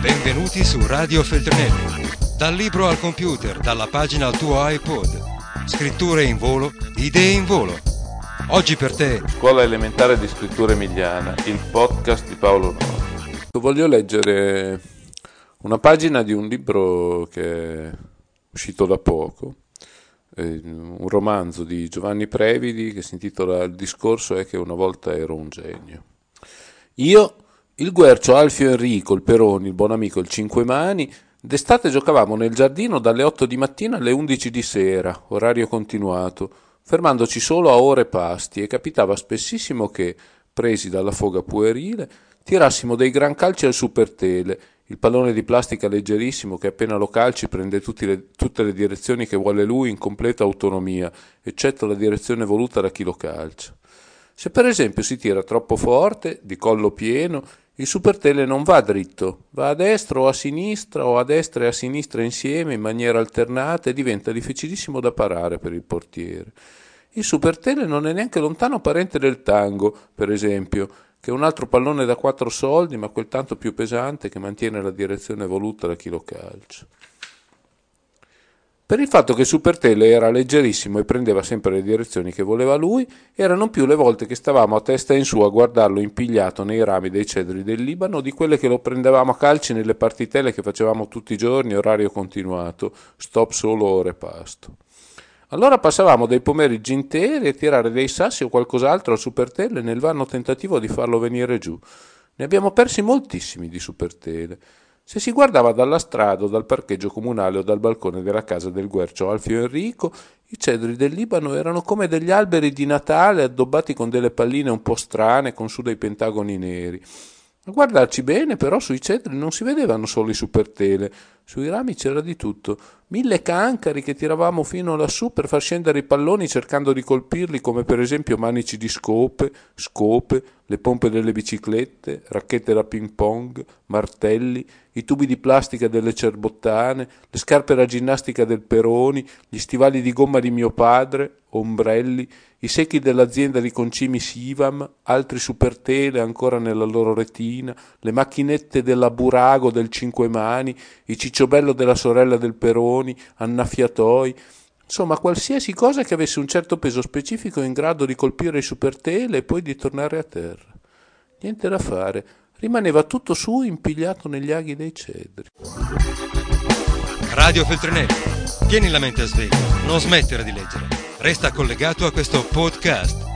Benvenuti su Radio Feltrinelli. Dal libro al computer, dalla pagina al tuo iPod. Scritture in volo, idee in volo. Oggi per te. Scuola elementare di scrittura emiliana, il podcast di Paolo Nori. Voglio leggere una pagina di un libro che è uscito da poco, un romanzo di Giovanni Previdi che si intitola Il discorso è che una volta ero un genio. Io, il Guercio, Alfio Enrico, il Peroni, il Buonamico, il Cinquemani, d'estate giocavamo nel giardino dalle 8 di mattina alle 11 di sera, orario continuato, fermandoci solo a ore pasti e capitava spessissimo che, presi dalla foga puerile, tirassimo dei gran calci al supertele, il pallone di plastica leggerissimo che appena lo calci prende le, tutte le direzioni che vuole lui in completa autonomia, eccetto la direzione voluta da chi lo calcia. Se per esempio si tira troppo forte, di collo pieno, il supertele non va dritto, va a destra o a sinistra o a destra e a sinistra insieme in maniera alternata e diventa difficilissimo da parare per il portiere. Il supertele non è neanche lontano parente del tango, per esempio, che è un altro pallone da quattro soldi, ma quel tanto più pesante che mantiene la direzione voluta da chi lo calcia. Per il fatto che Supertele era leggerissimo e prendeva sempre le direzioni che voleva lui, erano più le volte che stavamo a testa in su a guardarlo impigliato nei rami dei cedri del Libano di quelle che lo prendevamo a calci nelle partitelle che facevamo tutti i giorni, orario continuato, stop solo ore pasto. Allora passavamo dei pomeriggi interi a tirare dei sassi o qualcos'altro al Supertele nel vano tentativo di farlo venire giù. Ne abbiamo persi moltissimi di Supertele. Se si guardava dalla strada o dal parcheggio comunale o dal balcone della casa del guercio Alfio Enrico, i cedri del Libano erano come degli alberi di Natale addobbati con delle palline un po' strane con su dei pentagoni neri. A guardarci bene, però, sui cedri non si vedevano solo i supertele, sui rami c'era di tutto, mille cancari che tiravamo fino lassù per far scendere i palloni cercando di colpirli, come per esempio manici di scope, scope, le pompe delle biciclette, racchette da ping pong, martelli, i tubi di plastica delle cerbottane, le scarpe da ginnastica del Peroni, gli stivali di gomma di mio padre, ombrelli, i secchi dell'azienda di concimi Sivam, altri supertele ancora nella loro retina, le macchinette della Burago del Cinque Mani, i cicciobello della sorella del Peroni, annaffiatoi, insomma qualsiasi cosa che avesse un certo peso specifico in grado di colpire i supertele e poi di tornare a terra. Niente da fare, rimaneva tutto su impigliato negli aghi dei cedri. Radio Feltrinelli, tieni la mente a sveglio, non smettere di leggere. Resta collegato a questo podcast